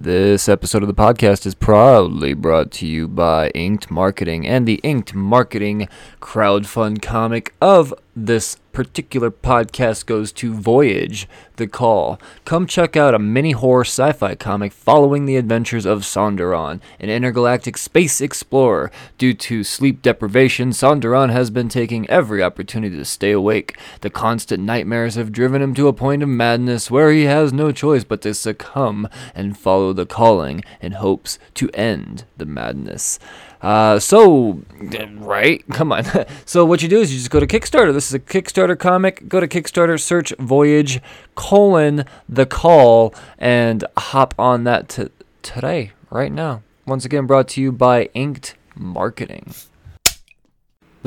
This episode of the podcast is proudly brought to you by Inked Marketing and the Inked Marketing crowdfund comic of this particular podcast goes to Voyage the Call. Come check out a mini horror sci fi comic following the adventures of Sonderon, an intergalactic space explorer. Due to sleep deprivation, Sonderon has been taking every opportunity to stay awake. The constant nightmares have driven him to a point of madness where he has no choice but to succumb and follow the calling in hopes to end the madness. Uh, so, right? Come on. so, what you do is you just go to Kickstarter. This is a Kickstarter comic. Go to Kickstarter, search Voyage colon the call, and hop on that t- today, right now. Once again, brought to you by Inked Marketing.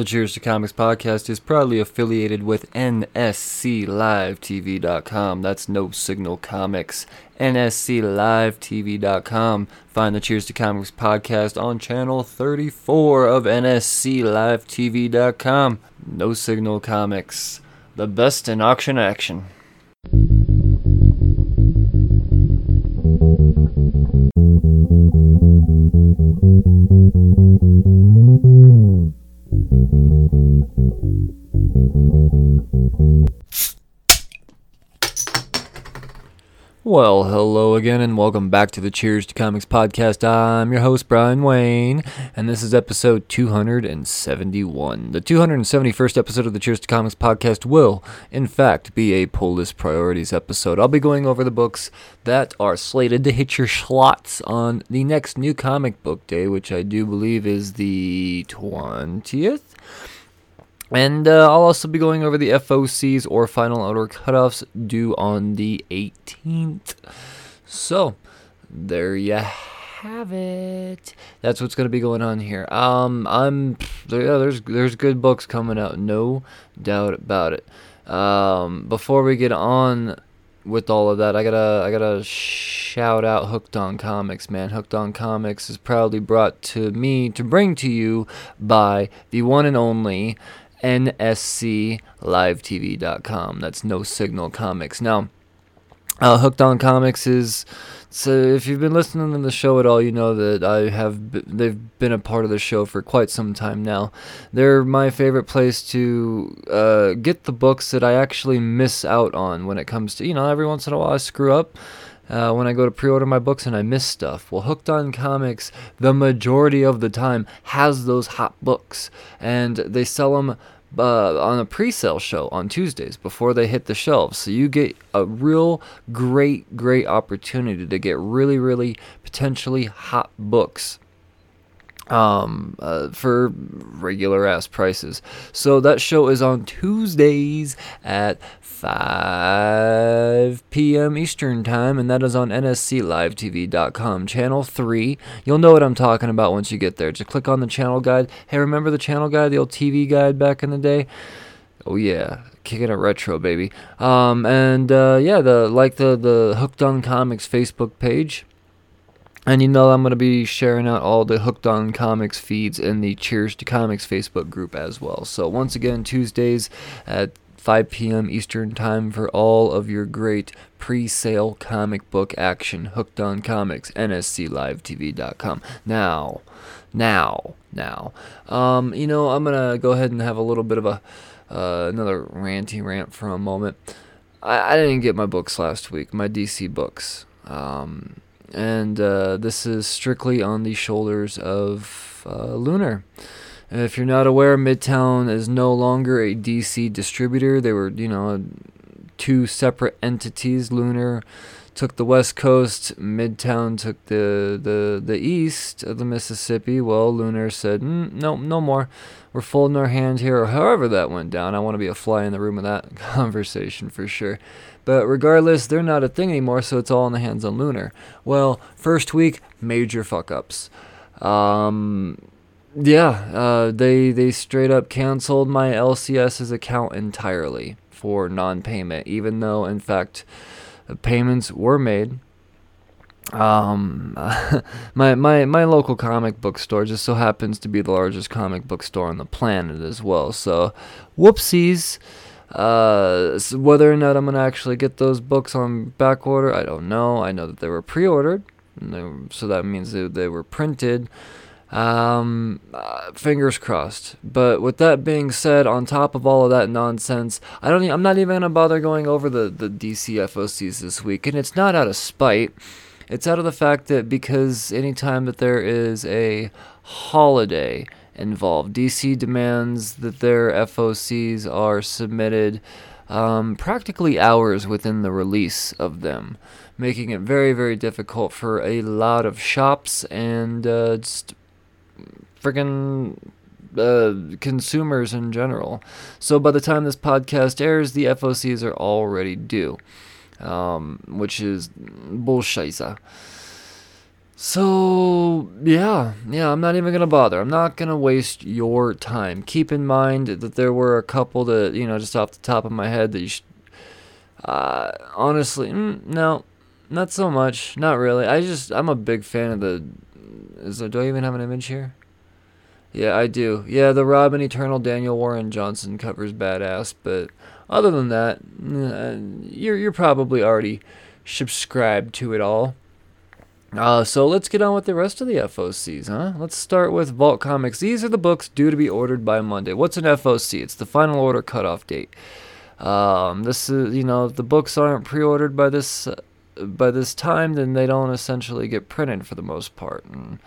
The Cheers to Comics podcast is proudly affiliated with NSCLiveTV.com. That's No Signal Comics. NSCLiveTV.com. Find the Cheers to Comics podcast on channel 34 of NSCLiveTV.com. No Signal Comics. The best in auction action. Well, hello again, and welcome back to the Cheers to Comics podcast. I'm your host, Brian Wayne, and this is episode 271. The 271st episode of the Cheers to Comics podcast will, in fact, be a pull list priorities episode. I'll be going over the books that are slated to hit your slots on the next new comic book day, which I do believe is the 20th. And uh, I'll also be going over the FOCs or final order cutoffs due on the 18th. So, there you have it. That's what's going to be going on here. Um, I'm yeah, there's there's good books coming out, no doubt about it. Um, before we get on with all of that, I gotta I gotta shout out Hooked on Comics, man. Hooked on Comics is proudly brought to me to bring to you by the one and only nsclivetv.com. That's No Signal Comics. Now, uh, Hooked on Comics is so if you've been listening to the show at all, you know that I have b- they've been a part of the show for quite some time now. They're my favorite place to uh, get the books that I actually miss out on when it comes to you know every once in a while I screw up. Uh, when I go to pre-order my books and I miss stuff. Well, Hooked on Comics, the majority of the time, has those hot books, and they sell them uh, on a pre-sale show on Tuesdays before they hit the shelves. So you get a real great, great opportunity to get really, really potentially hot books um, uh, for regular ass prices. So that show is on Tuesdays at 5 p.m. Eastern Time, and that is on NSCLiveTV.com, Channel 3. You'll know what I'm talking about once you get there. Just click on the channel guide. Hey, remember the channel guide, the old TV guide back in the day? Oh yeah, kicking it retro, baby. Um, and uh, yeah, the like the the Hooked on Comics Facebook page. And you know I'm going to be sharing out all the Hooked on Comics feeds in the Cheers to Comics Facebook group as well. So once again, Tuesdays at 5 p.m. Eastern Time for all of your great pre-sale comic book action. Hooked on Comics, NSCLiveTV.com. Now, now, now. Um, you know, I'm gonna go ahead and have a little bit of a uh, another ranty rant for a moment. I, I didn't get my books last week, my DC books. Um, and uh, this is strictly on the shoulders of uh, Lunar. If you're not aware, Midtown is no longer a DC distributor. They were, you know, two separate entities. Lunar took the West Coast, Midtown took the the the east of the Mississippi. Well, Lunar said, mm, "No, no more. We're folding our hand here." Or however that went down. I want to be a fly in the room of that conversation for sure. But regardless, they're not a thing anymore, so it's all in the hands of Lunar. Well, first week, major fuck ups. Um, yeah, uh, they they straight up canceled my LCS's account entirely for non-payment, even though in fact payments were made. Um, my my my local comic book store just so happens to be the largest comic book store on the planet as well. So, whoopsies. Uh, whether or not I'm gonna actually get those books on back order, I don't know. I know that they were pre-ordered. so that means they, they were printed. Um, uh, fingers crossed. But with that being said, on top of all of that nonsense, I don't. I'm not even gonna bother going over the the DC FOCs this week, and it's not out of spite. It's out of the fact that because anytime that there is a holiday involved, DC demands that their FOCs are submitted um, practically hours within the release of them, making it very, very difficult for a lot of shops and uh, just freaking uh, consumers in general. So by the time this podcast airs, the FOCs are already due, um, which is bullshit. So yeah, yeah, I'm not even gonna bother. I'm not gonna waste your time. Keep in mind that there were a couple that you know, just off the top of my head, that you should. Uh, honestly, mm, no, not so much. Not really. I just I'm a big fan of the. Is there, do I even have an image here? Yeah, I do. Yeah, the Robin Eternal Daniel Warren Johnson covers badass, but other than that, uh, you're you're probably already subscribed to it all. Uh, so let's get on with the rest of the FOCs, huh? Let's start with Vault Comics. These are the books due to be ordered by Monday. What's an FOC? It's the final order cutoff date. Um, this is, you know, if the books aren't pre-ordered by this uh, by this time, then they don't essentially get printed for the most part. And,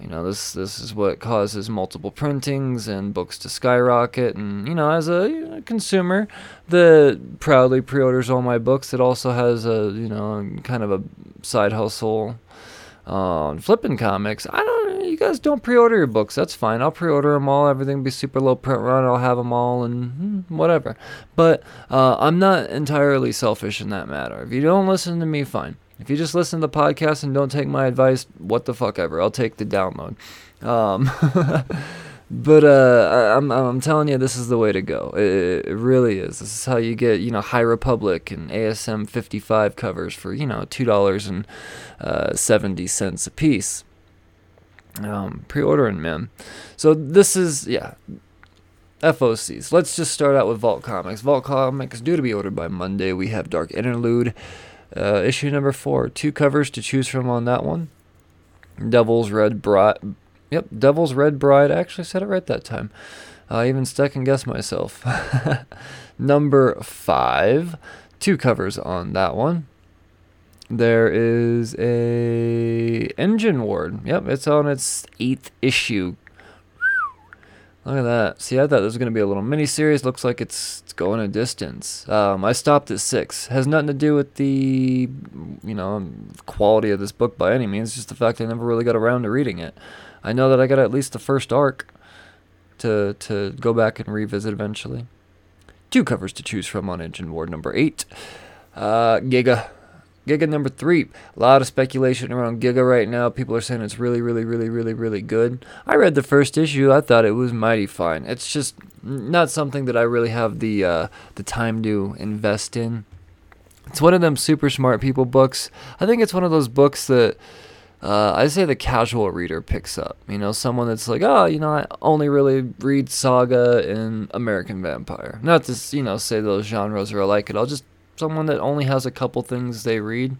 you know, this this is what causes multiple printings and books to skyrocket. And you know, as a consumer that proudly pre-orders all my books, it also has a you know kind of a side hustle on flipping comics. I don't. You guys don't pre-order your books. That's fine. I'll pre-order them all. Everything be super low print run. I'll have them all and hmm, whatever. But uh, I'm not entirely selfish in that matter. If you don't listen to me, fine. If you just listen to the podcast and don't take my advice, what the fuck ever. I'll take the download. Um, but uh, I'm I'm telling you, this is the way to go. It, it, really is. This is how you get you know High Republic and ASM 55 covers for you know two dollars and uh, seventy a piece. Um, pre-ordering, man. So this is yeah. FOCs. Let's just start out with Vault Comics. Vault Comics due to be ordered by Monday. We have Dark Interlude. Uh, issue number four, two covers to choose from on that one. Devil's Red Bride. Yep, Devil's Red Bride. I actually said it right that time. I even stuck second guessed myself. number five, two covers on that one. There is a Engine Ward. Yep, it's on its eighth issue. Look at that. See, I thought this was going to be a little mini series. Looks like it's, it's going a distance. Um, I stopped at six. Has nothing to do with the, you know, quality of this book by any means. Just the fact I never really got around to reading it. I know that I got at least the first arc to to go back and revisit eventually. Two covers to choose from on Engine Ward number eight. Uh, Giga Giga number three. A lot of speculation around Giga right now. People are saying it's really, really, really, really, really good. I read the first issue. I thought it was mighty fine. It's just not something that I really have the uh, the time to invest in. It's one of them super smart people books. I think it's one of those books that. Uh, I say the casual reader picks up. You know, someone that's like, oh, you know, I only really read Saga and American Vampire. Not to, you know, say those genres are alike at all. Just someone that only has a couple things they read,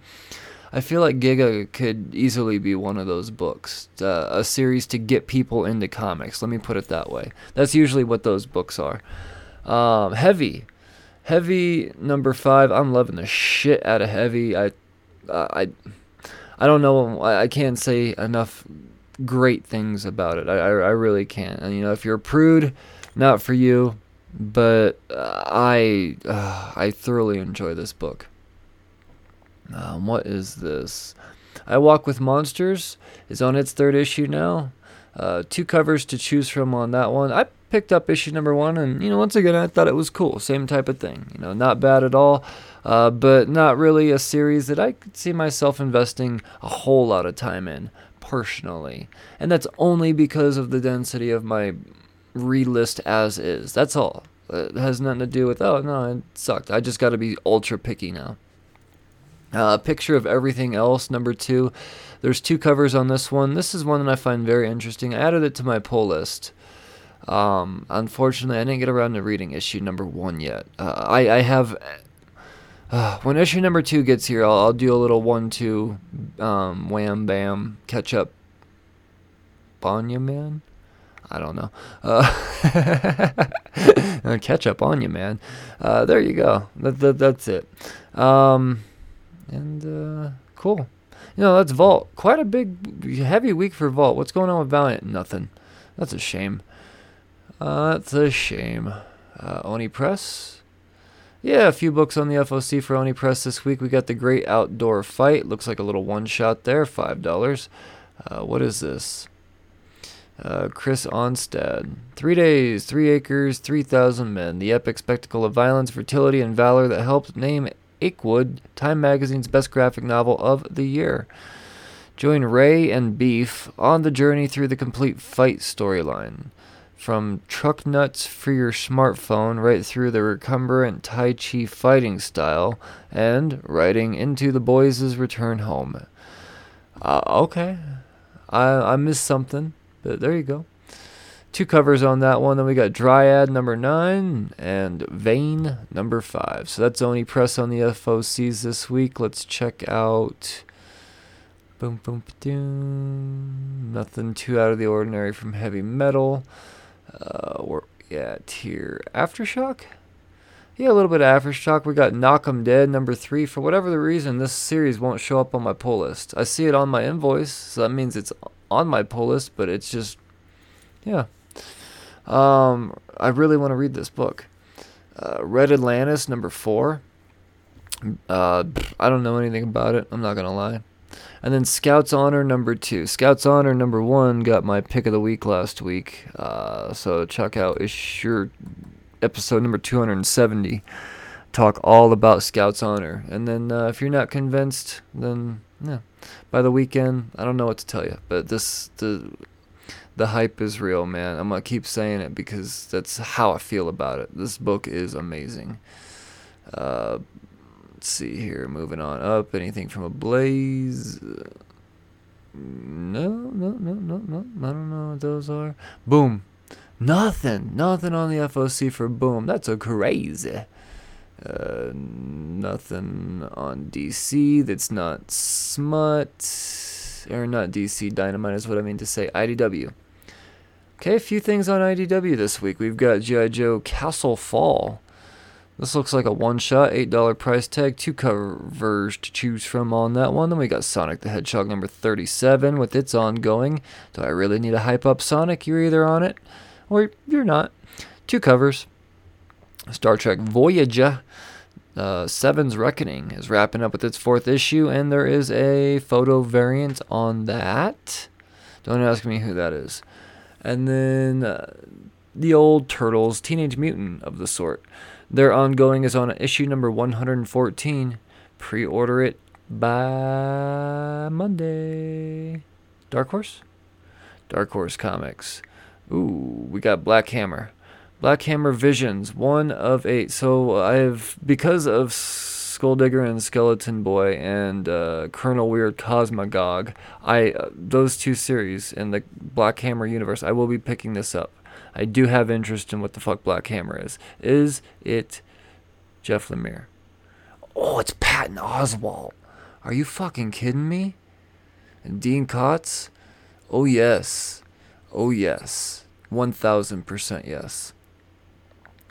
I feel like Giga could easily be one of those books, uh, a series to get people into comics. Let me put it that way. That's usually what those books are. Um, heavy, heavy number five. I'm loving the shit out of heavy. I, uh, I, I don't know. I, I can't say enough great things about it. I, I, I really can't. And you know, if you're a prude, not for you but uh, I uh, I thoroughly enjoy this book. Um, what is this? I Walk with Monsters is on its third issue now. Uh, two covers to choose from on that one. I picked up issue number one, and you know, once again, I thought it was cool. Same type of thing. You know, not bad at all, uh, but not really a series that I could see myself investing a whole lot of time in personally. And that's only because of the density of my relist as is. That's all. It has nothing to do with, oh, no, it sucked. I just got to be ultra picky now. Uh, picture of everything else, number two. There's two covers on this one. This is one that I find very interesting. I added it to my pull list. Um, unfortunately, I didn't get around to reading issue number one yet. Uh, I, I have Uh, when issue number two gets here, I'll, I'll do a little one-two, um, wham bam, catch up. You, man. I don't know. Uh, catch up on you, man. Uh, there you go. That, that, that's it. Um, and uh, cool. You know, that's Vault. Quite a big, heavy week for Vault. What's going on with Valiant? Nothing. That's a shame. Uh, that's a shame. Uh, Oni Press. Yeah, a few books on the FOC for Oni Press this week. We got The Great Outdoor Fight. Looks like a little one shot there. $5. Uh, what is this? Uh, Chris Onstad. Three days, three acres, 3,000 men. The epic spectacle of violence, fertility, and valor that helped name Achewood Time Magazine's best graphic novel of the year. Join Ray and Beef on the journey through the complete fight storyline. From truck nuts for your smartphone right through the recumbent Tai Chi fighting style and riding into the boys' return home. Uh, okay. I, I missed something, but there you go. Two covers on that one. Then we got Dryad number nine and Vain number five. So that's Oni Press on the FOCs this week. Let's check out. Boom, boom, boom. Nothing too out of the ordinary from heavy metal. Uh, we're at here. Aftershock? Yeah, a little bit of Aftershock. We got Knock 'em Dead number three. For whatever the reason, this series won't show up on my pull list. I see it on my invoice, so that means it's on my pull list, but it's just, yeah. Um, I really want to read this book. Uh, Red Atlantis number four. Uh, I don't know anything about it. I'm not gonna lie. And then Scouts Honor number two. Scouts Honor number one got my pick of the week last week. Uh, so check out issue episode number 270. Talk all about Scouts Honor. And then uh, if you're not convinced, then yeah. By the weekend, I don't know what to tell you. But this the the hype is real, man. I'm gonna keep saying it because that's how I feel about it. This book is amazing. Uh, let's see here. Moving on up. Anything from Ablaze? No, no, no, no, no. I don't know what those are. Boom. Nothing. Nothing on the FOC for Boom. That's a crazy. Uh, nothing on DC that's not smut. Or not DC Dynamite is what I mean to say. IDW. Okay, a few things on IDW this week. We've got G.I. Joe Castle Fall. This looks like a one shot, $8 price tag, two covers to choose from on that one. Then we got Sonic the Hedgehog number 37 with its ongoing. Do I really need to hype up Sonic? You're either on it or you're not. Two covers. Star Trek Voyager. Uh, Seven's Reckoning is wrapping up with its fourth issue, and there is a photo variant on that. Don't ask me who that is. And then uh, the old Turtles, Teenage Mutant of the sort. Their ongoing is on issue number 114. Pre order it by Monday. Dark Horse? Dark Horse Comics. Ooh, we got Black Hammer. Black Hammer Visions, one of eight. So I've, because of Skulldigger and Skeleton Boy and uh, Colonel Weird Cosmagog, I uh, those two series in the Black Hammer universe, I will be picking this up. I do have interest in what the fuck Black Hammer is. Is it Jeff Lemire? Oh, it's Patton Oswalt. Are you fucking kidding me? And Dean Kotz? Oh, yes. Oh, yes. 1000% yes.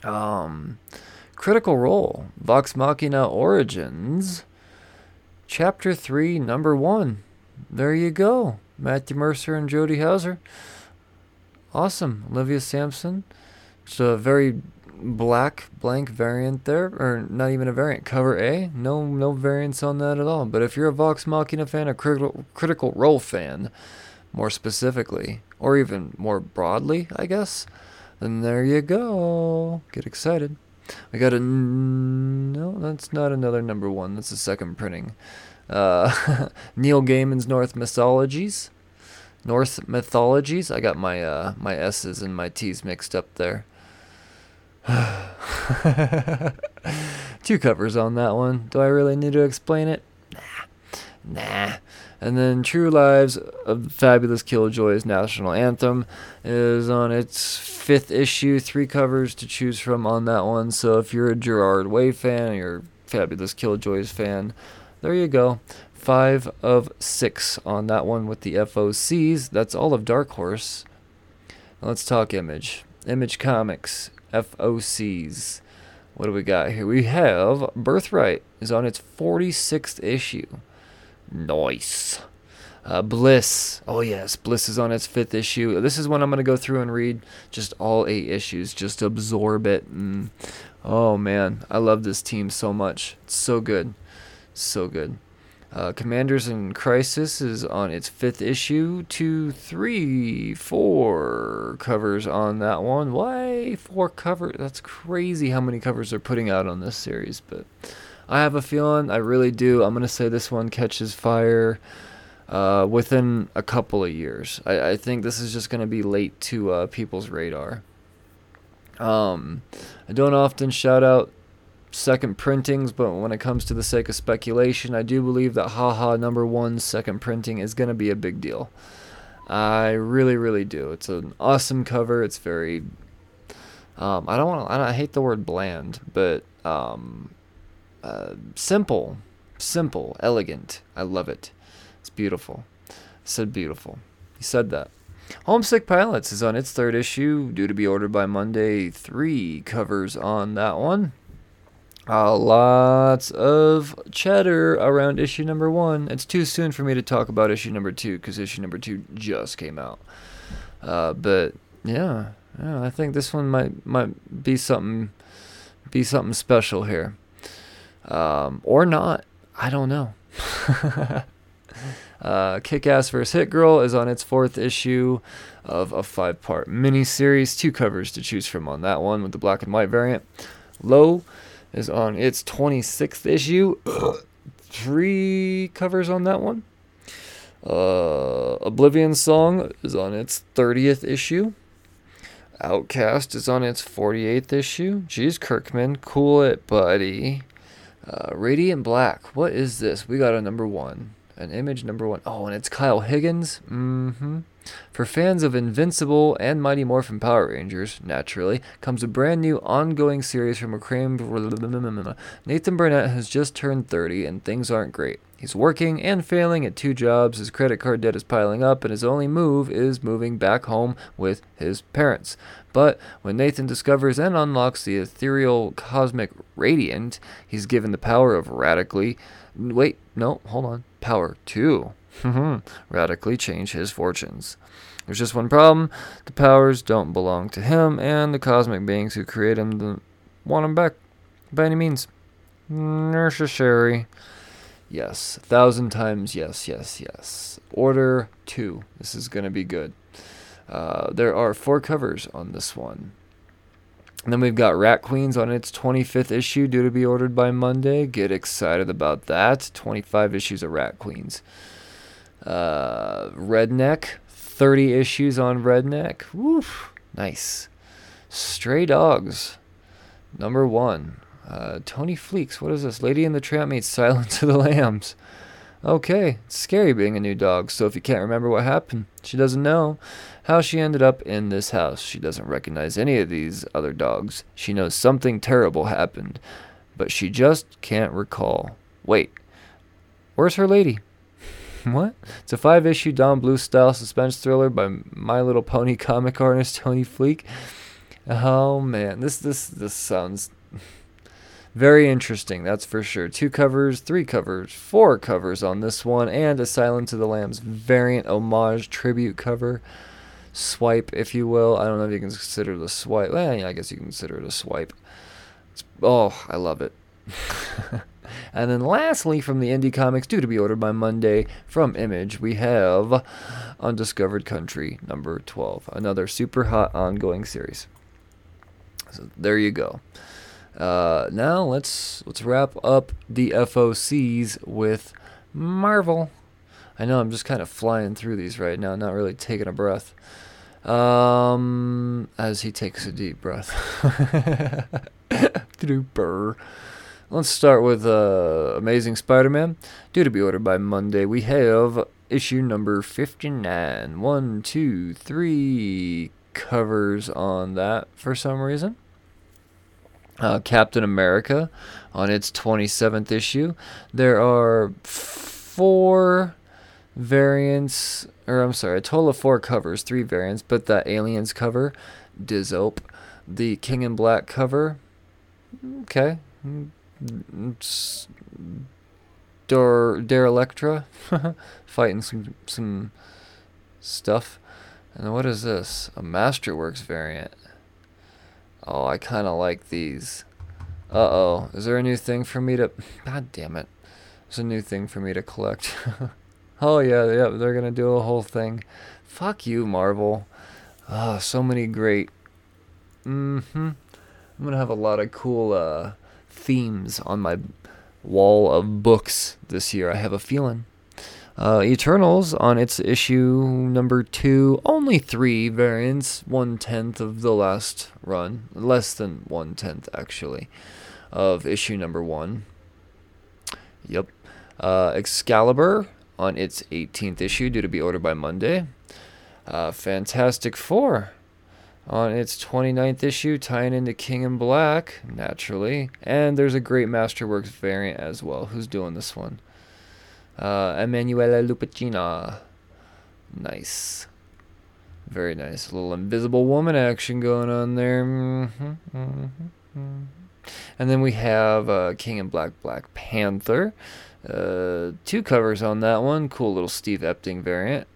Um, Critical Role, Vox Machina Origins, Chapter 3, Number 1. There you go. Matthew Mercer and Jody Houser. Awesome. Olivia Samson. It's a very black blank variant there, or not even a variant. Cover A, no no variants on that at all. But if you're a Vox Machina fan, a critical critical role fan, more specifically, or even more broadly, I guess, then there you go. Get excited. I got a no. That's not another number one. That's the second printing. Uh, Neil Gaiman's Norse Mythologies. Norse Mythologies. I got my uh, my S's and my T's mixed up there. Two covers on that one. Do I really need to explain it? Nah. Nah. And then True Lives of Fabulous Killjoys National Anthem is on its fifth issue. Three covers to choose from on that one. So if you're a Gerard Way fan, you're Fabulous Killjoys fan. There you go. Five of six on that one with the FOCs. That's all of Dark Horse. Let's talk Image. Image Comics, FOCs. What do we got here? We have Birthright is on its 46th issue. Nice. Uh, Bliss. Oh, yes. Bliss is on its fifth issue. This is one I'm going to go through and read just all eight issues, just absorb it. And, oh, man. I love this team so much. It's so good. So good. Uh, Commanders in Crisis is on its fifth issue. Two, three, four covers on that one. Why four covers? That's crazy how many covers they're putting out on this series. But I have a feeling, I really do. I'm going to say this one catches fire uh, within a couple of years. I, I think this is just going to be late to uh, people's radar. Um, I don't often shout out second printings, but when it comes to the sake of speculation, I do believe that Haha number one second printing is going to be a big deal. I really, really do. It's an awesome cover. It's very. Um, I don't want to. I hate the word bland, but um, uh, simple, simple, elegant. I love it. It's beautiful. I said beautiful. He said that. Homesick Pilots is on its third issue, due to be ordered by Monday. Three covers on that one. Uh, lots of chatter around issue number one. It's too soon for me to talk about issue number two because issue number two just came out. Uh, but yeah, yeah, I think this one might might be something be something special here, um, or not. I don't know. uh, Kick Ass vs. Hit Girl is on its fourth issue of a five part miniseries. Two covers to choose from on that one with the black and white variant. Low is on its 26th issue. Three covers on that one. Uh, Oblivion Song is on its 30th issue. Outcast is on its 48th issue. Jeez, Kirkman, cool it, buddy. Uh, Radiant Black, what is this? We got a number one. An image number one. Oh, and it's Kyle Higgins. Mm hmm. For fans of Invincible and Mighty Morphin Power Rangers, naturally, comes a brand new ongoing series from acclaimed. Nathan Burnett has just turned 30 and things aren't great. He's working and failing at two jobs, his credit card debt is piling up, and his only move is moving back home with his parents. But when Nathan discovers and unlocks the ethereal cosmic radiant, he's given the power of radically. Wait, no, hold on. Power 2 radically change his fortunes. There's just one problem the powers don't belong to him, and the cosmic beings who create him want him back by any means. Necessary. Yes, a thousand times yes, yes, yes. Order two. This is going to be good. Uh, there are four covers on this one. And then we've got Rat Queens on its 25th issue, due to be ordered by Monday. Get excited about that. 25 issues of Rat Queens. Uh, Redneck, 30 issues on Redneck. Woof, nice. Stray Dogs, number one. Uh, Tony Fleecs, what is this? Lady and the Tramp meets Silence of the Lambs. Okay, it's scary being a new dog, so if you can't remember what happened, she doesn't know how she ended up in this house. She doesn't recognize any of these other dogs. She knows something terrible happened, but she just can't recall. Wait, where's her lady? what? It's a five issue Don Bluth style suspense thriller by My Little Pony comic artist Tony Fleek. Oh man, this this this sounds very interesting, that's for sure. Two covers, three covers, four covers on this one, and a Silence of the Lambs variant homage tribute cover. Swipe, if you will. I don't know if you can consider the swipe. Well, yeah, I guess you can consider it a swipe. It's, oh, I love it. And then lastly, from the indie comics, due to be ordered by Monday from Image, we have Undiscovered Country number 12, another super hot ongoing series. So there you go. Uh, now let's let's wrap up the FOCs with Marvel. I know I'm just kind of flying through these right now, not really taking a breath. Um, as he takes a deep breath. Let's start with uh, Amazing Spider Man. Due to be ordered by Monday, we have issue number 59. One, two, three covers on that for some reason. uh, Captain America on its 27th issue. There are four variants, or I'm sorry, a total of four covers, three variants, but the Aliens cover, Dizope, the King in Black cover, okay, Dor Dare Elektra, fighting some some stuff. And what is this? A Masterworks variant. Oh, I kind of like these. Uh oh. Is there a new thing for me to. God damn it. There's a new thing for me to collect. oh, yeah, yeah, they're to do a whole thing. Fuck you, Marvel. Oh, so many great. Mm hmm. I'm to have a lot of cool uh, themes on my wall of books this year. I have a feeling. Uh, Eternals on its issue number two, only three variants, one tenth of the last run, less than one tenth actually, of issue number one. Yep. Uh, Excalibur on its 18th issue, due to be ordered by Monday. Uh, Fantastic Four on its 29th issue, tying into King in Black, naturally. And there's a great Masterworks variant as well. Who's doing this one? Uh, Emanuela Lupacchina. Nice. Very nice. A little Invisible Woman action going on there. Mm-hmm, mm-hmm, mm-hmm. And then we have uh, King in Black Black Panther. Uh, two covers on that one. Cool little Steve Epting variant.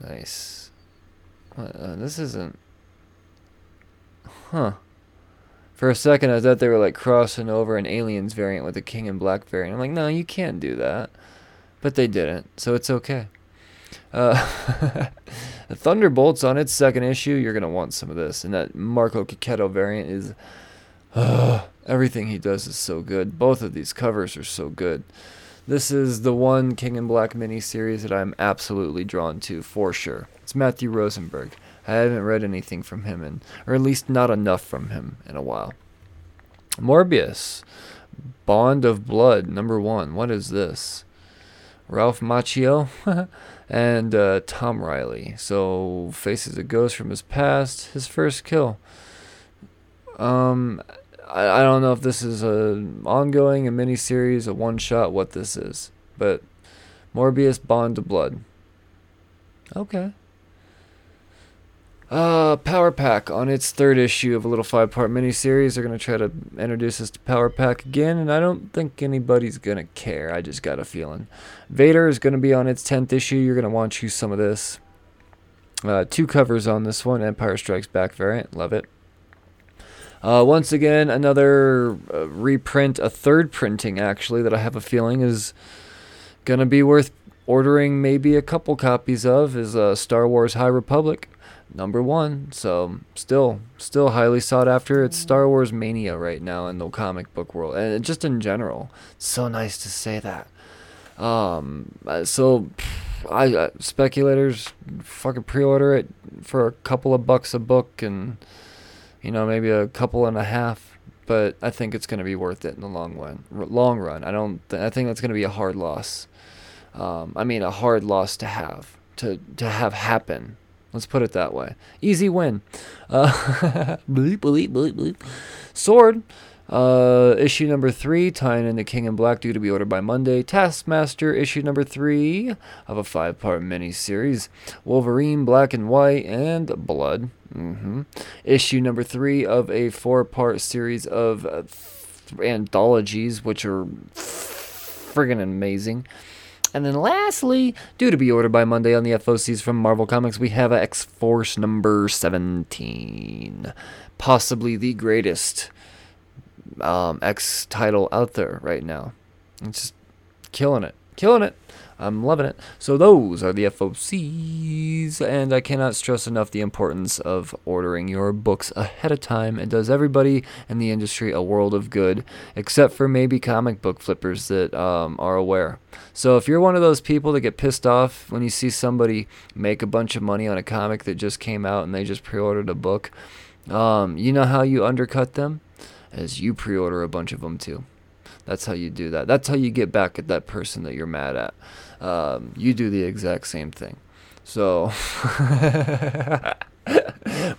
Nice. Uh, this isn't. Huh. For a second, I thought they were like crossing over an Aliens variant with a King in Black variant. I'm like, no, you can't do that. But they didn't, so it's okay. Uh, Thunderbolts on its second issue, you're going to want some of this. And that Marco Checchetto variant is. Uh, everything he does is so good. Both of these covers are so good. This is the one King in Black miniseries that I'm absolutely drawn to for sure. It's Matthew Rosenberg. I haven't read anything from him, in, or at least not enough from him in a while. Morbius, Bond of Blood, number one. What is this? Ralph Macchio and uh, Tom Reilly. So faces a ghost from his past. His first kill. Um, I, I don't know if this is a ongoing, a mini series, a one shot, what this is, but Morbius Bond of Blood. Okay. Uh, Power Pack on its third issue of a little five part miniseries. They're going to try to introduce us to Power Pack again, and I don't think anybody's going to care. I just got a feeling. Vader is going to be on its 10th issue. You're going to want to choose some of this. Uh, two covers on this one Empire Strikes Back variant. Love it. Uh, once again, another uh, reprint, a third printing actually, that I have a feeling is going to be worth ordering maybe a couple copies of, is uh, Star Wars High Republic number one. So still, still highly sought after. It's Star Wars mania right now in the comic book world, and just in general. So nice to say that. Um, uh, so I uh, speculators fucking pre-order it for a couple of bucks a book, and you know maybe a couple and a half. But I think it's going to be worth it in the long run. Long run, I don't. Th- I think that's going to be a hard loss. Um, I mean, a hard loss to have to to have happen Let's put it that way. Easy win. Uh, bleep, bleep, bleep, bleep. Sword. Uh, issue number three, tying in the King in Black, due to be ordered by Monday. Taskmaster, issue number three of a five part miniseries. Wolverine, Black and White, and Blood. Mm-hmm. Issue number three of a four part series of uh, th- anthologies, which are friggin' amazing. And then lastly, due to be ordered by Monday on the FOCs from Marvel Comics, we have X Force number 17. Possibly the greatest um, X title out there right now. It's just killing it. Killing it. I'm loving it. So those are the FOCs, and I cannot stress enough the importance of ordering your books ahead of time. It does everybody in the industry a world of good, except for maybe comic book flippers that um, are aware. So if you're one of those people that get pissed off when you see somebody make a bunch of money on a comic that just came out and they just pre-ordered a book, um, you know how you undercut them? As you pre-order a bunch of them too. That's how you do that. That's how you get back at that person that you're mad at um, you do the exact same thing. So,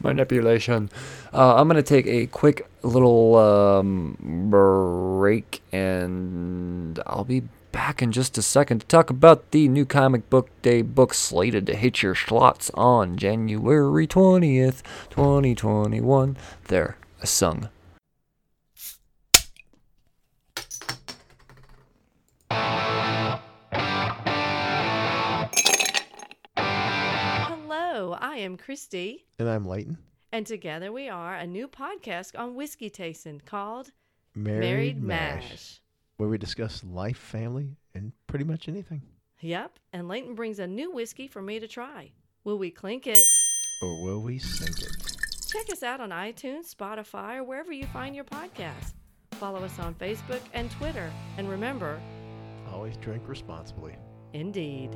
Manipulation. Uh, I'm going to take a quick little um, break and I'll be back in just a second to talk about the new comic book day book slated to hit your slots on January 20th, 2021. There, I sung. I am Christy, And I'm Leighton. and together we are a new podcast on whiskey tasting called Married, Married Mash, Mash. where we discuss life, family, and pretty much anything. Yep, and Leighton brings a new whiskey for me to try. Will we clink it? Or will we sink it? Check us out on iTunes, Spotify, or wherever you find your podcasts. Follow us on Facebook and Twitter. And remember, Always drink responsibly. indeed.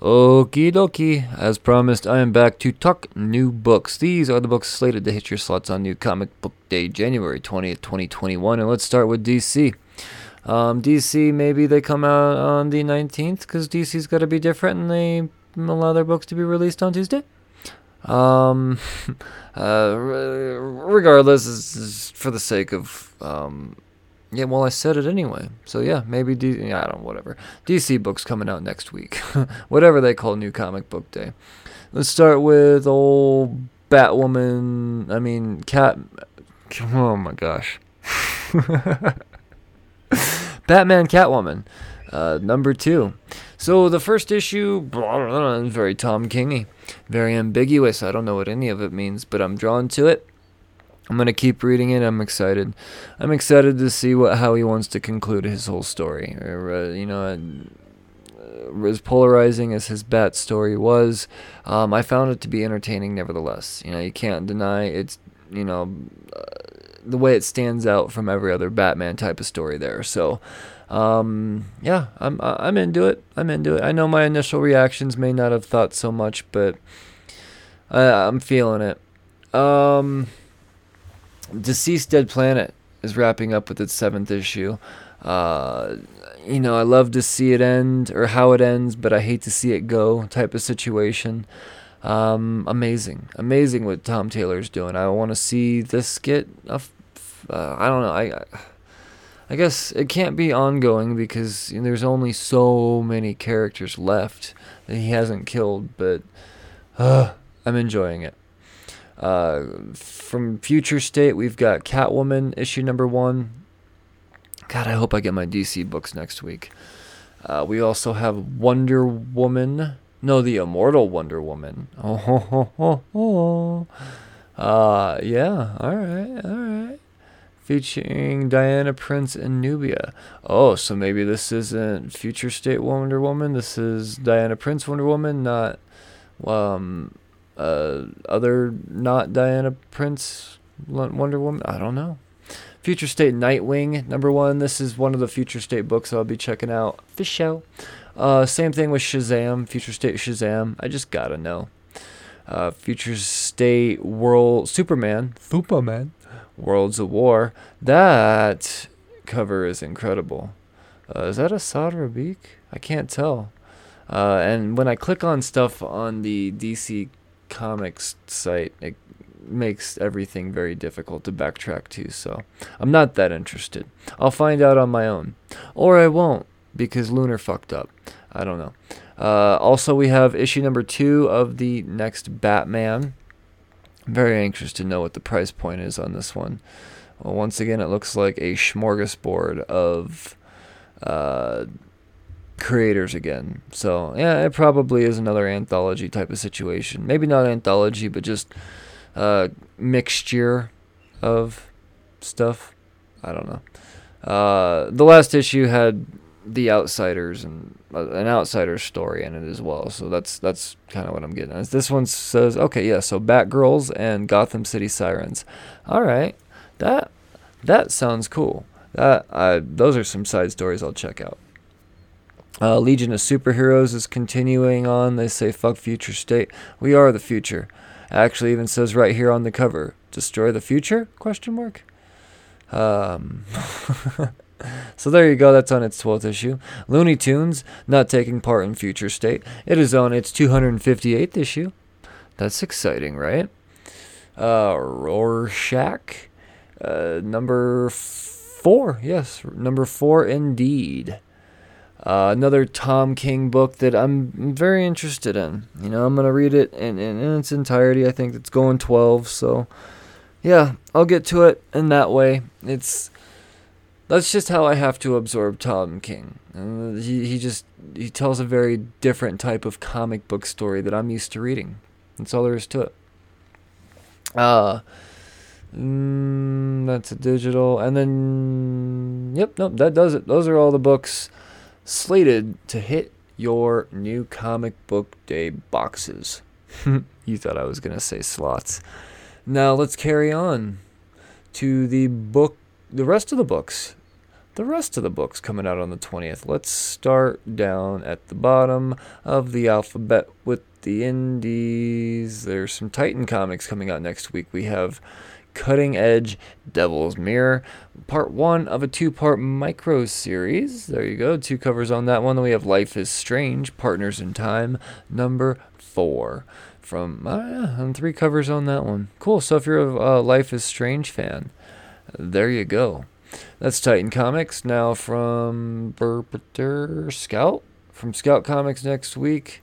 Okie dokie. As promised, I am back to talk new books. These are the books slated to hit your slots on New Comic Book Day, January 20th, 2021. And let's start with DC. Um, DC, maybe they come out on the 19th because DC's got to be different and they allow their books to be released on Tuesday. Um, uh, regardless, for the sake of um, yeah, well, I said it anyway. So yeah, maybe D- I don't whatever. DC books coming out next week, whatever they call New Comic Book Day. Let's start with old Batwoman. I mean, Cat. Oh my gosh. Batman Catwoman, uh, number two. So the first issue, blah, blah, blah, very Tom Kingy, very ambiguous. I don't know what any of it means, but I'm drawn to it. I'm gonna keep reading it. I'm excited. I'm excited to see what how he wants to conclude his whole story. Uh, you know, uh, as polarizing as his Bat story was, um, I found it to be entertaining. Nevertheless, you know, you can't deny it's you know uh, the way it stands out from every other Batman type of story there. So. Um, yeah, I'm I'm into it. I'm into it. I know my initial reactions may not have thought so much, but I, I'm feeling it. Um, DCeased Dead Planet is wrapping up with its seventh issue. Uh, you know, I love to see it end or how it ends, but I hate to see it go type of situation. Um, amazing, amazing what Tom Taylor's doing. I want to see this get. A f- uh, I don't know. I, I guess it can't be ongoing because you know, there's only so many characters left that he hasn't killed. But uh, I'm enjoying it. Uh, from Future State, we've got Catwoman issue number one. God, I hope I get my DC books next week. Uh, we also have Wonder Woman. No, the Immortal Wonder Woman. Oh, ho, ho, ho, ho. Uh, yeah, all right, all right. Featuring Diana Prince and Nubia. Oh, so maybe this isn't Future State Wonder Woman. This is Diana Prince Wonder Woman, not um, uh, other not Diana Prince Wonder Woman. I don't know. Future State Nightwing number one. This is one of the Future State books I'll be checking out for show. Uh, same thing with Shazam, Future State Shazam. I just gotta know. Uh, Future State World Superman, Superman, Worlds of War. That cover is incredible. Uh, is that a Beak? I can't tell. Uh, and when I click on stuff on the DC Comics site, it makes everything very difficult to backtrack to. So I'm not that interested. I'll find out on my own, or I won't because Lunar fucked up. I don't know. Uh, also, we have issue number two of the next Batman. I'm very anxious to know what the price point is on this one. Well, once again, it looks like a smorgasbord of uh, creators again. So, yeah, it probably is another anthology type of situation. Maybe not anthology, but just uh, mixture of stuff. I don't know. Uh, the last issue had the outsiders and uh, an outsider story in it as well. So that's that's kind of what I'm getting at. This one says, okay, yeah, so Batgirls and Gotham City Sirens. All right, that that sounds cool. That I those are some side stories I'll check out. Uh, Legion of Superheroes is continuing on. They say, fuck future state. We are the future. Actually, even says right here on the cover, destroy the future? Question mark. Um, so there you go. That's on its 12th issue. Looney Tunes, not taking part in Future State. It is on its 258th issue. That's exciting, right? Uh, Rorschach, uh, number four. Yes, number four indeed. Uh, another Tom King book that I'm very interested in. You know, I'm going to read it in, in, in, its entirety. I think it's going 12. So, yeah, I'll get to it in that way. It's. That's just how I have to absorb Tom King. Uh, he, he just he tells a very different type of comic book story that I'm used to reading. That's all there is to it. Uh, mm, that's a digital, and then yep, nope, that does it. Those are all the books slated to hit your new comic book day boxes. you thought I was going to say slots. Now let's carry on to the book, the rest of the books. The rest of the books coming out on the 20th. Let's start down at the bottom of the alphabet with the indies. There's some Titan comics coming out next week. We have Cutting Edge Devil's Mirror, part one of a two part micro series. There you go, two covers on that one. Then we have Life is Strange, Partners in Time, number four. From, uh, and three covers on that one. Cool. So if you're a uh, Life is Strange fan, there you go. That's Titan Comics. Now from Burpeter Scout. From Scout Comics next week.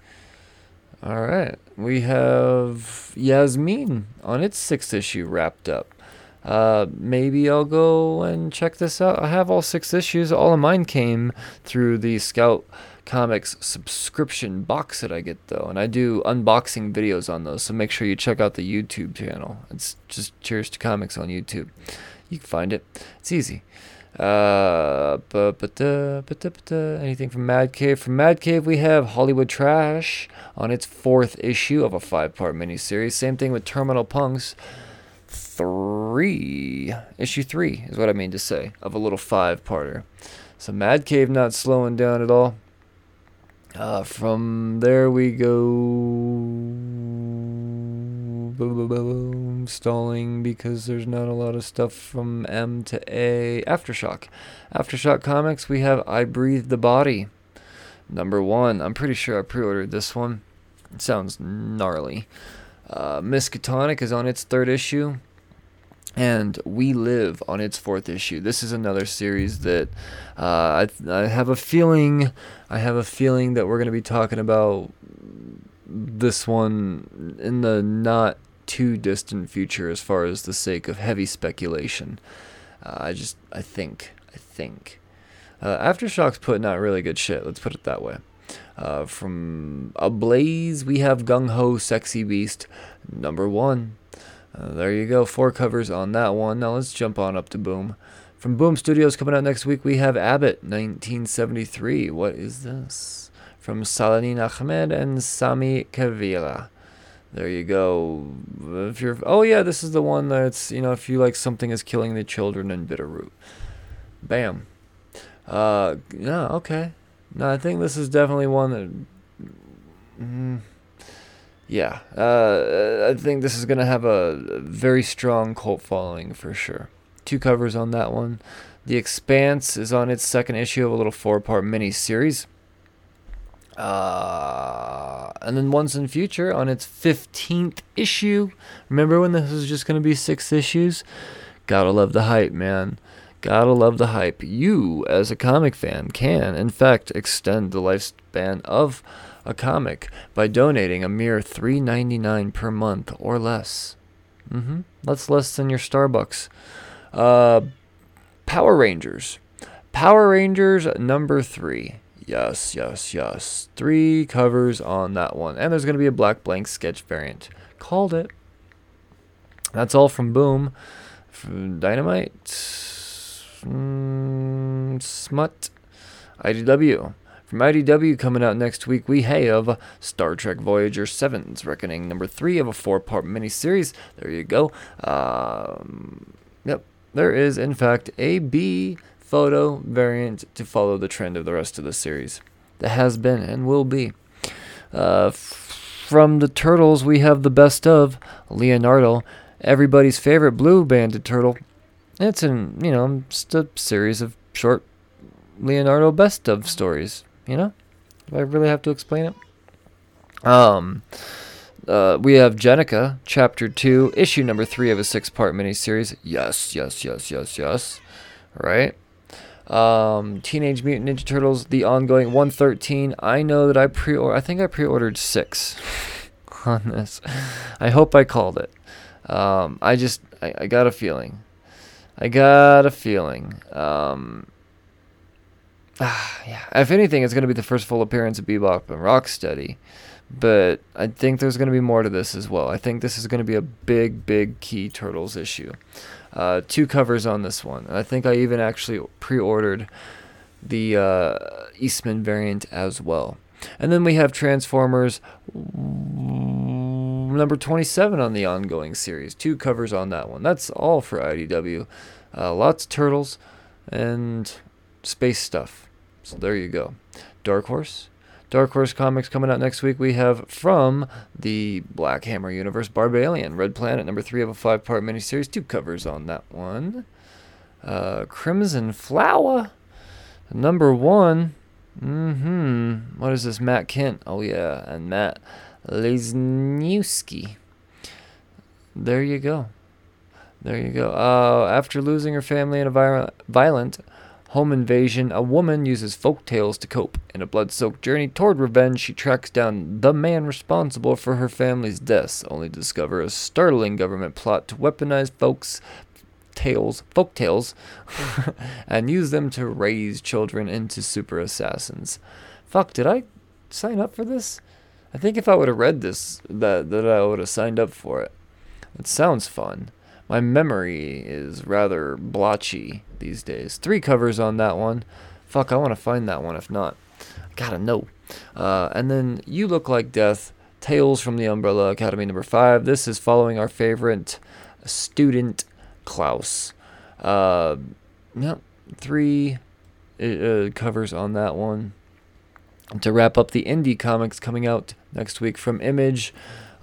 All right. We have Yasmeen on its sixth issue wrapped up. Uh, maybe I'll go and check this out. I have all six issues. All of mine came through the Scout Comics subscription box that I get, though. And I do unboxing videos on those. So make sure you check out the YouTube channel. It's just Cheers to Comics on YouTube. You can find it, it's easy. Uh, but, but, but, anything from Mad Cave? From Mad Cave, we have Hollywood Trash on its fourth issue of a five part miniseries. Same thing with Terminal Punks. Three. Issue three is what I mean to say of a little five parter. So Mad Cave not slowing down at all. Uh, from there we go stalling because there's not a lot of stuff from M to A. Aftershock. Aftershock Comics, we have I Breathed a Body. Number one. I'm pretty sure I pre ordered this one. It sounds gnarly. Uh, Miskatonic is on its third issue. And We Live on its fourth issue. This is another series that uh, I, I have a feeling I have a feeling that we're going to be talking about this one in the not too distant future as far as the sake of heavy speculation. Uh, I just, I think, I think. Uh, Aftershock's putting out really good shit, let's put it that way. Uh, from Ablaze, we have Gung Ho Sexy Beast, number one. Uh, there you go, four covers on that one. Now let's jump on up to Boom. From Boom Studios coming out next week, we have Abbott, 1973. What is this? From Saladin Ahmed and Sami Kivelä. There you go. If you're, oh yeah, this is the one that's you know if you like something is killing the children in Bitterroot. Bam. Uh, yeah, okay. No, I think this is definitely one that. Mm, yeah, uh, I think this is gonna have a very strong cult following for sure. Two covers on that one. The Expanse is on its second issue of a little four-part mini series. Uh, and then Once & Future on its 15th issue. Remember when this was just going to be six issues? Gotta love the hype, man. Gotta love the hype. You, as a comic fan, can, in fact, extend the lifespan of a comic by donating a mere $3.99 per month or less. Mm-hmm. That's less than your Starbucks. Uh, Power Rangers. Power Rangers number three. Yes, yes, yes. Three covers on that one. And there's going to be a black blank sketch variant. Called it. That's all from Boom. From Dynamite. Mm, Smut. IDW. From IDW coming out next week, we have Star Trek Voyager 7's Reckoning, number three of a four part miniseries. There you go. Um, yep. There is, in fact, a B photo variant to follow the trend of the rest of the series. That has been and will be. Uh, f- from the Turtles, we have the best of Leonardo, everybody's favorite blue banded turtle. It's an, you know, just a series of short Leonardo best of stories. You know, do I really have to explain it? Um, uh, we have Jennika, Chapter 2, issue number 3 of a six part miniseries. Yes, yes, yes, yes, yes. Right? Um, Teenage Mutant Ninja Turtles, the ongoing 113. I know that I pre I think I pre ordered six on this. I hope I called it. Um, I just, I, I got a feeling. I got a feeling. Um, ah, yeah. If anything, it's going to be the first full appearance of Bebop and Rocksteady but I think there's going to be more to this as well. I think this is going to be a big, big key Turtles issue. Uh, two covers on this one. I think I even actually pre-ordered the uh, Eastman variant as well. And then we have Transformers number 27 on the ongoing series. Two covers on that one. That's all for IDW. Uh, lots of turtles and space stuff. So there you go. Dark Horse, Dark Horse Comics coming out next week. We have from the Black Hammer universe, Barbalien, Red Planet, number three of a five part miniseries. Two covers on that one. Uh, Crimson Flower, number one. Mm hmm. What is this? Matt Kindt. Oh, yeah. And Matt Lesniewski. There you go. There you go. Uh, after losing her family in a violent home invasion, a woman uses folk tales to cope. In a blood soaked journey toward revenge, she tracks down the man responsible for her family's deaths, only to discover a startling government plot to weaponize folks' tales, folk tales, and use them to raise children into super assassins. Fuck, did I sign up for this? I think if I would have read this, that that I would have signed up for it. It sounds fun. My memory is rather blotchy these days. Three covers on that one. Fuck, I want to find that one if not. I gotta know. Uh, and then You Look Like Death, Tales from the Umbrella Academy number five. This is following our favorite student, Klaus. Uh, yep, three uh, covers on that one. To wrap up the indie comics coming out next week from Image.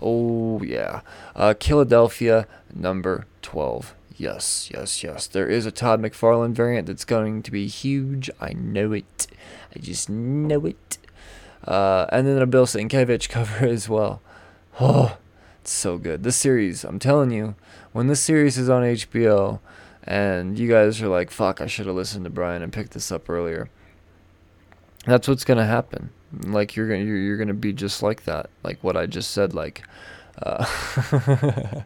Oh, yeah. Uh, Philadelphia number 12. Yes, yes, yes. There is a Todd McFarlane variant that's going to be huge. I know it. I just know it. Uh, and then a Bill Sienkiewicz cover as well. Oh, it's so good. This series, I'm telling you, when this series is on HBO and you guys are like, fuck, I should have listened to Brian and picked this up earlier. That's what's going to happen. Like you're going to you're, you're to be just like that. Like what I just said like uh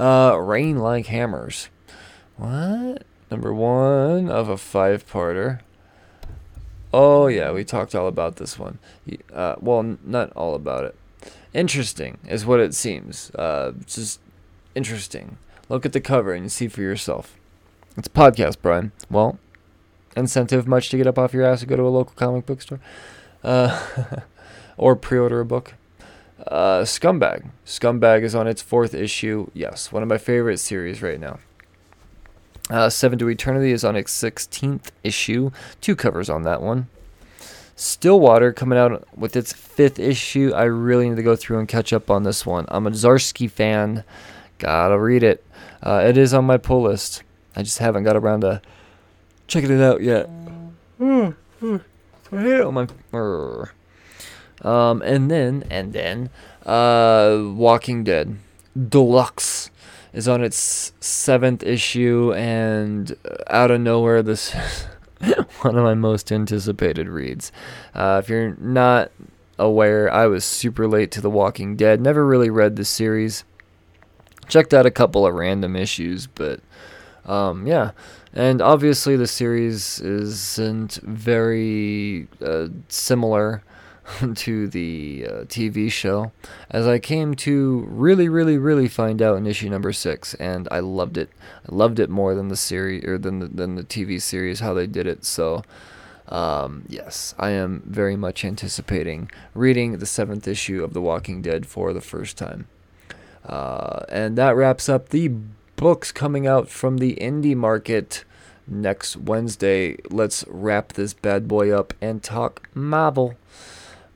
Uh, Rain Like Hammers. What? Number one of a five parter. Oh, yeah, we talked all about this one. Uh, well, n- not all about it. Interesting is what it seems. Uh, just interesting. Look at the cover and you see for yourself. It's a podcast, Brian. Well, incentive much to get up off your ass and go to a local comic book store? Uh, or pre order a book? Uh, Scumbag. Scumbag is on its fourth issue. Yes, one of my favorite series right now. Uh, Seven to Eternity is on its 16th issue. Two covers on that one. Stillwater coming out with its fifth issue. I really need to go through and catch up on this one. I'm a Zdarsky fan. Gotta read it. Uh, it is on my pull list. I just haven't got around to checking it out yet. I hate it on my. Um, and then, and then, uh, Walking Dead Deluxe is on its seventh issue, and uh, out of nowhere, this is one of my most anticipated reads. Uh, if you're not aware, I was super late to The Walking Dead. Never really read the series. Checked out a couple of random issues, but um, yeah. And obviously, the series isn't very uh, similar to the uh, TV show, as I came to really, really, really find out in issue number six, and I loved it. I loved it more than the series or than the, than the TV series how they did it. So, um, yes, I am very much anticipating reading the seventh issue of The Walking Dead for the first time. Uh, and that wraps up the books coming out from the indie market next Wednesday. Let's wrap this bad boy up and talk Marvel.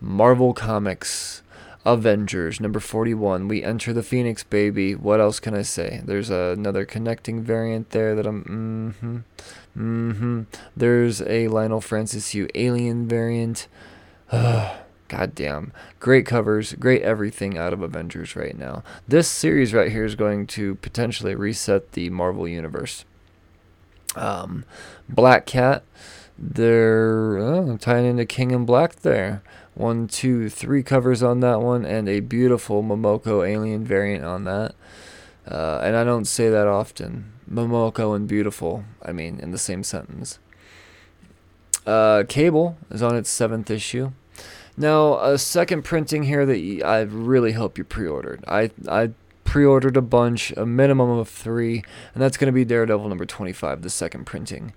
Marvel Comics. Avengers, number 41. We enter the Phoenix, baby. What else can I say? There's another connecting variant there that I'm. Mm hmm. Mm hmm. There's a Leinil Francis Yu alien variant. God damn. Great covers, great everything out of Avengers right now. This series right here is going to potentially reset the Marvel Universe. Um, Black Cat, they're oh, tying into King in Black there. One, two, three covers on that one, and a beautiful Momoko alien variant on that. Uh, and I don't say that often. Momoko and beautiful, I mean, in the same sentence. Uh, Cable is on its seventh issue. Now, a second printing here that I really hope you pre-ordered. I I pre-ordered a bunch, a minimum of three, and that's going to be Daredevil number 25, the second printing.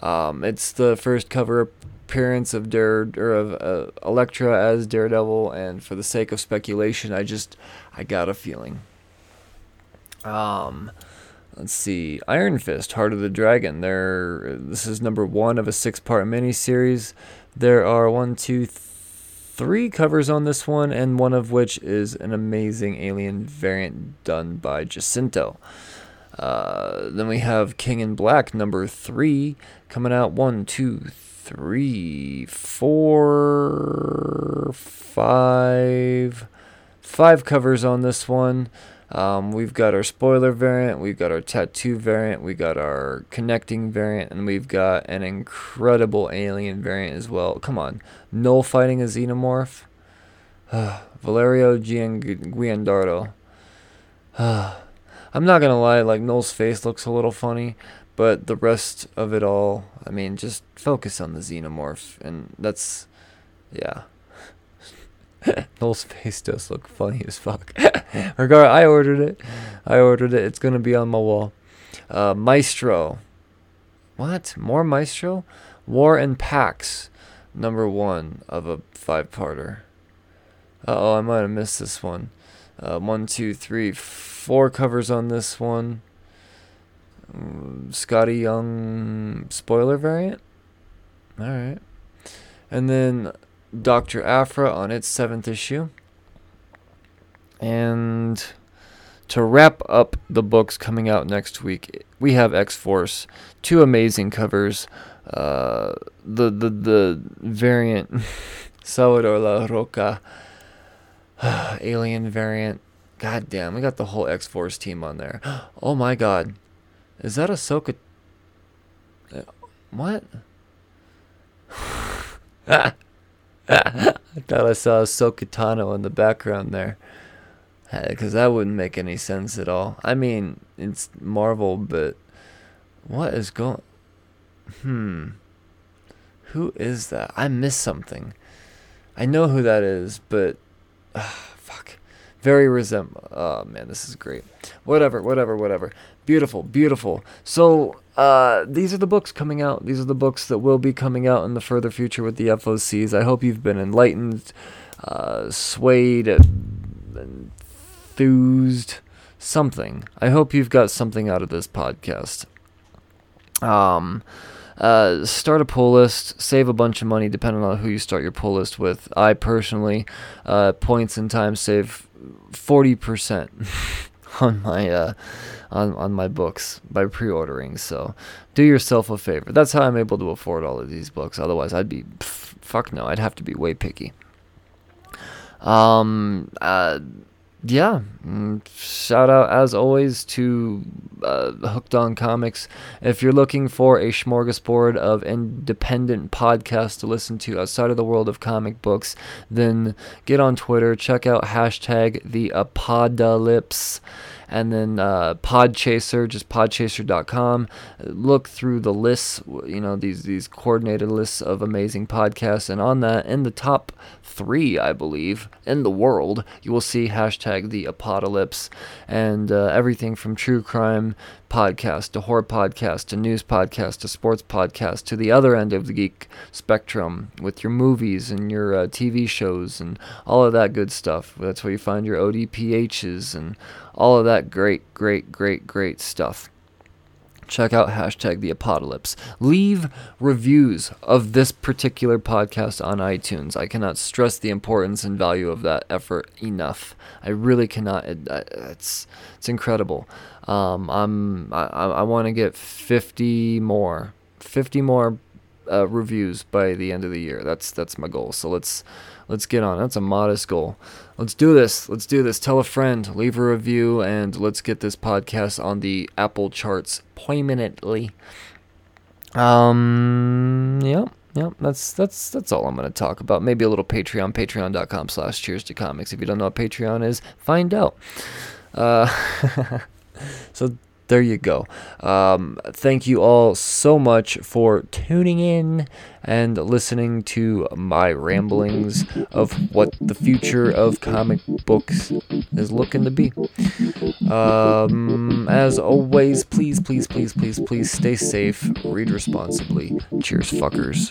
Um, it's the first cover appearance of Dare or of uh, Elektra as Daredevil, and for the sake of speculation, I just I got a feeling. Um, let's see, Iron Fist, Heart of the Dragon. There, this is number one of a six-part miniseries. There are one, two. Th- three covers on this one, and one of which is an amazing alien variant done by Jacinto. Uh, then we have King in Black number three coming out. One, two, three, four, five, five covers on this one. Um, we've got our spoiler variant, we've got our tattoo variant, we got our connecting variant, and we've got an incredible alien variant as well. Come on, Knull fighting a xenomorph. Valerio Giangiordano. I'm not gonna lie, like Knull's face looks a little funny, but the rest of it all, I mean, just focus on the xenomorph, and that's, yeah. Knull's face does look funny as fuck. Regard, I ordered it. I ordered it. It's gonna be on my wall. Uh, Maestro. What? More Maestro? War and Pax. Number one of a five-parter. Uh oh, I might have missed this one. Uh, one, two, three, four covers on this one. Mm, Skottie Young spoiler variant. All right, and then Dr. Aphra on its seventh issue. And to wrap up the books coming out next week, we have X Force, two amazing covers. Uh, the the the variant Salvador Larroca alien variant. God damn, we got the whole X Force team on there. Oh my god, is that Ahsoka? Uh, what? I thought I saw Ahsoka Tano in the background there. Because that wouldn't make any sense at all. I mean, it's Marvel, but what is going... Hmm. Who is that? I missed something. I know who that is, but... Uh, fuck. Very resemble. Oh, man, this is great. Whatever, whatever, whatever. Beautiful, beautiful. So, uh, these are the books coming out. These are the books that will be coming out in the further future with the FOCs. I hope you've been enlightened, uh, swayed, enthused, something. I hope you've got something out of this podcast. Um, uh, start a pull list, save a bunch of money depending on who you start your pull list with. I personally, uh, points and time save 40% on my uh, on, on my books by pre-ordering. So do yourself a favor. That's how I'm able to afford all of these books. Otherwise, I'd be pff, fuck no. I'd have to be way picky. Um. Uh. Yeah. Mm, shout out as always to uh, Hooked on Comics. If you're looking for a smorgasbord of independent podcasts to listen to outside of the world of comic books, then get on Twitter. Check out hashtag the apodalypse and then uh, Podchaser, just podchaser.com. Look through the lists, you know, these these coordinated lists of amazing podcasts, and on that, in the top three, I believe, in the world, you will see hashtag the apocalypse and uh, everything from true crime podcast to horror podcast to news podcast to sports podcast to the other end of the geek spectrum with your movies and your uh, TV shows and all of that good stuff. That's where you find your ODPHs and all of that great, great, great, great stuff. Check out hashtag the apocalypse. Leave reviews of this particular podcast on iTunes. I cannot stress the importance and value of that effort enough. I really cannot. It, it's it's incredible. Um, I'm I, I want to get 50 more, 50 more uh, reviews by the end of the year. That's that's my goal. So let's let's get on. That's a modest goal. Let's do this. Let's do this. Tell a friend, leave a review, and let's get this podcast on the Apple charts prominently. Um, yeah, yeah. That's that's that's all I'm gonna talk about. Maybe a little Patreon, Patreon.com/slash Cheers to Comics. If you don't know what Patreon is, find out. Uh, so there you go. Um, thank you all so much for tuning in and listening to my ramblings of what the future of comic books is looking to be. Um, as always, please, please, please, please, please stay safe, read responsibly. Cheers, fuckers.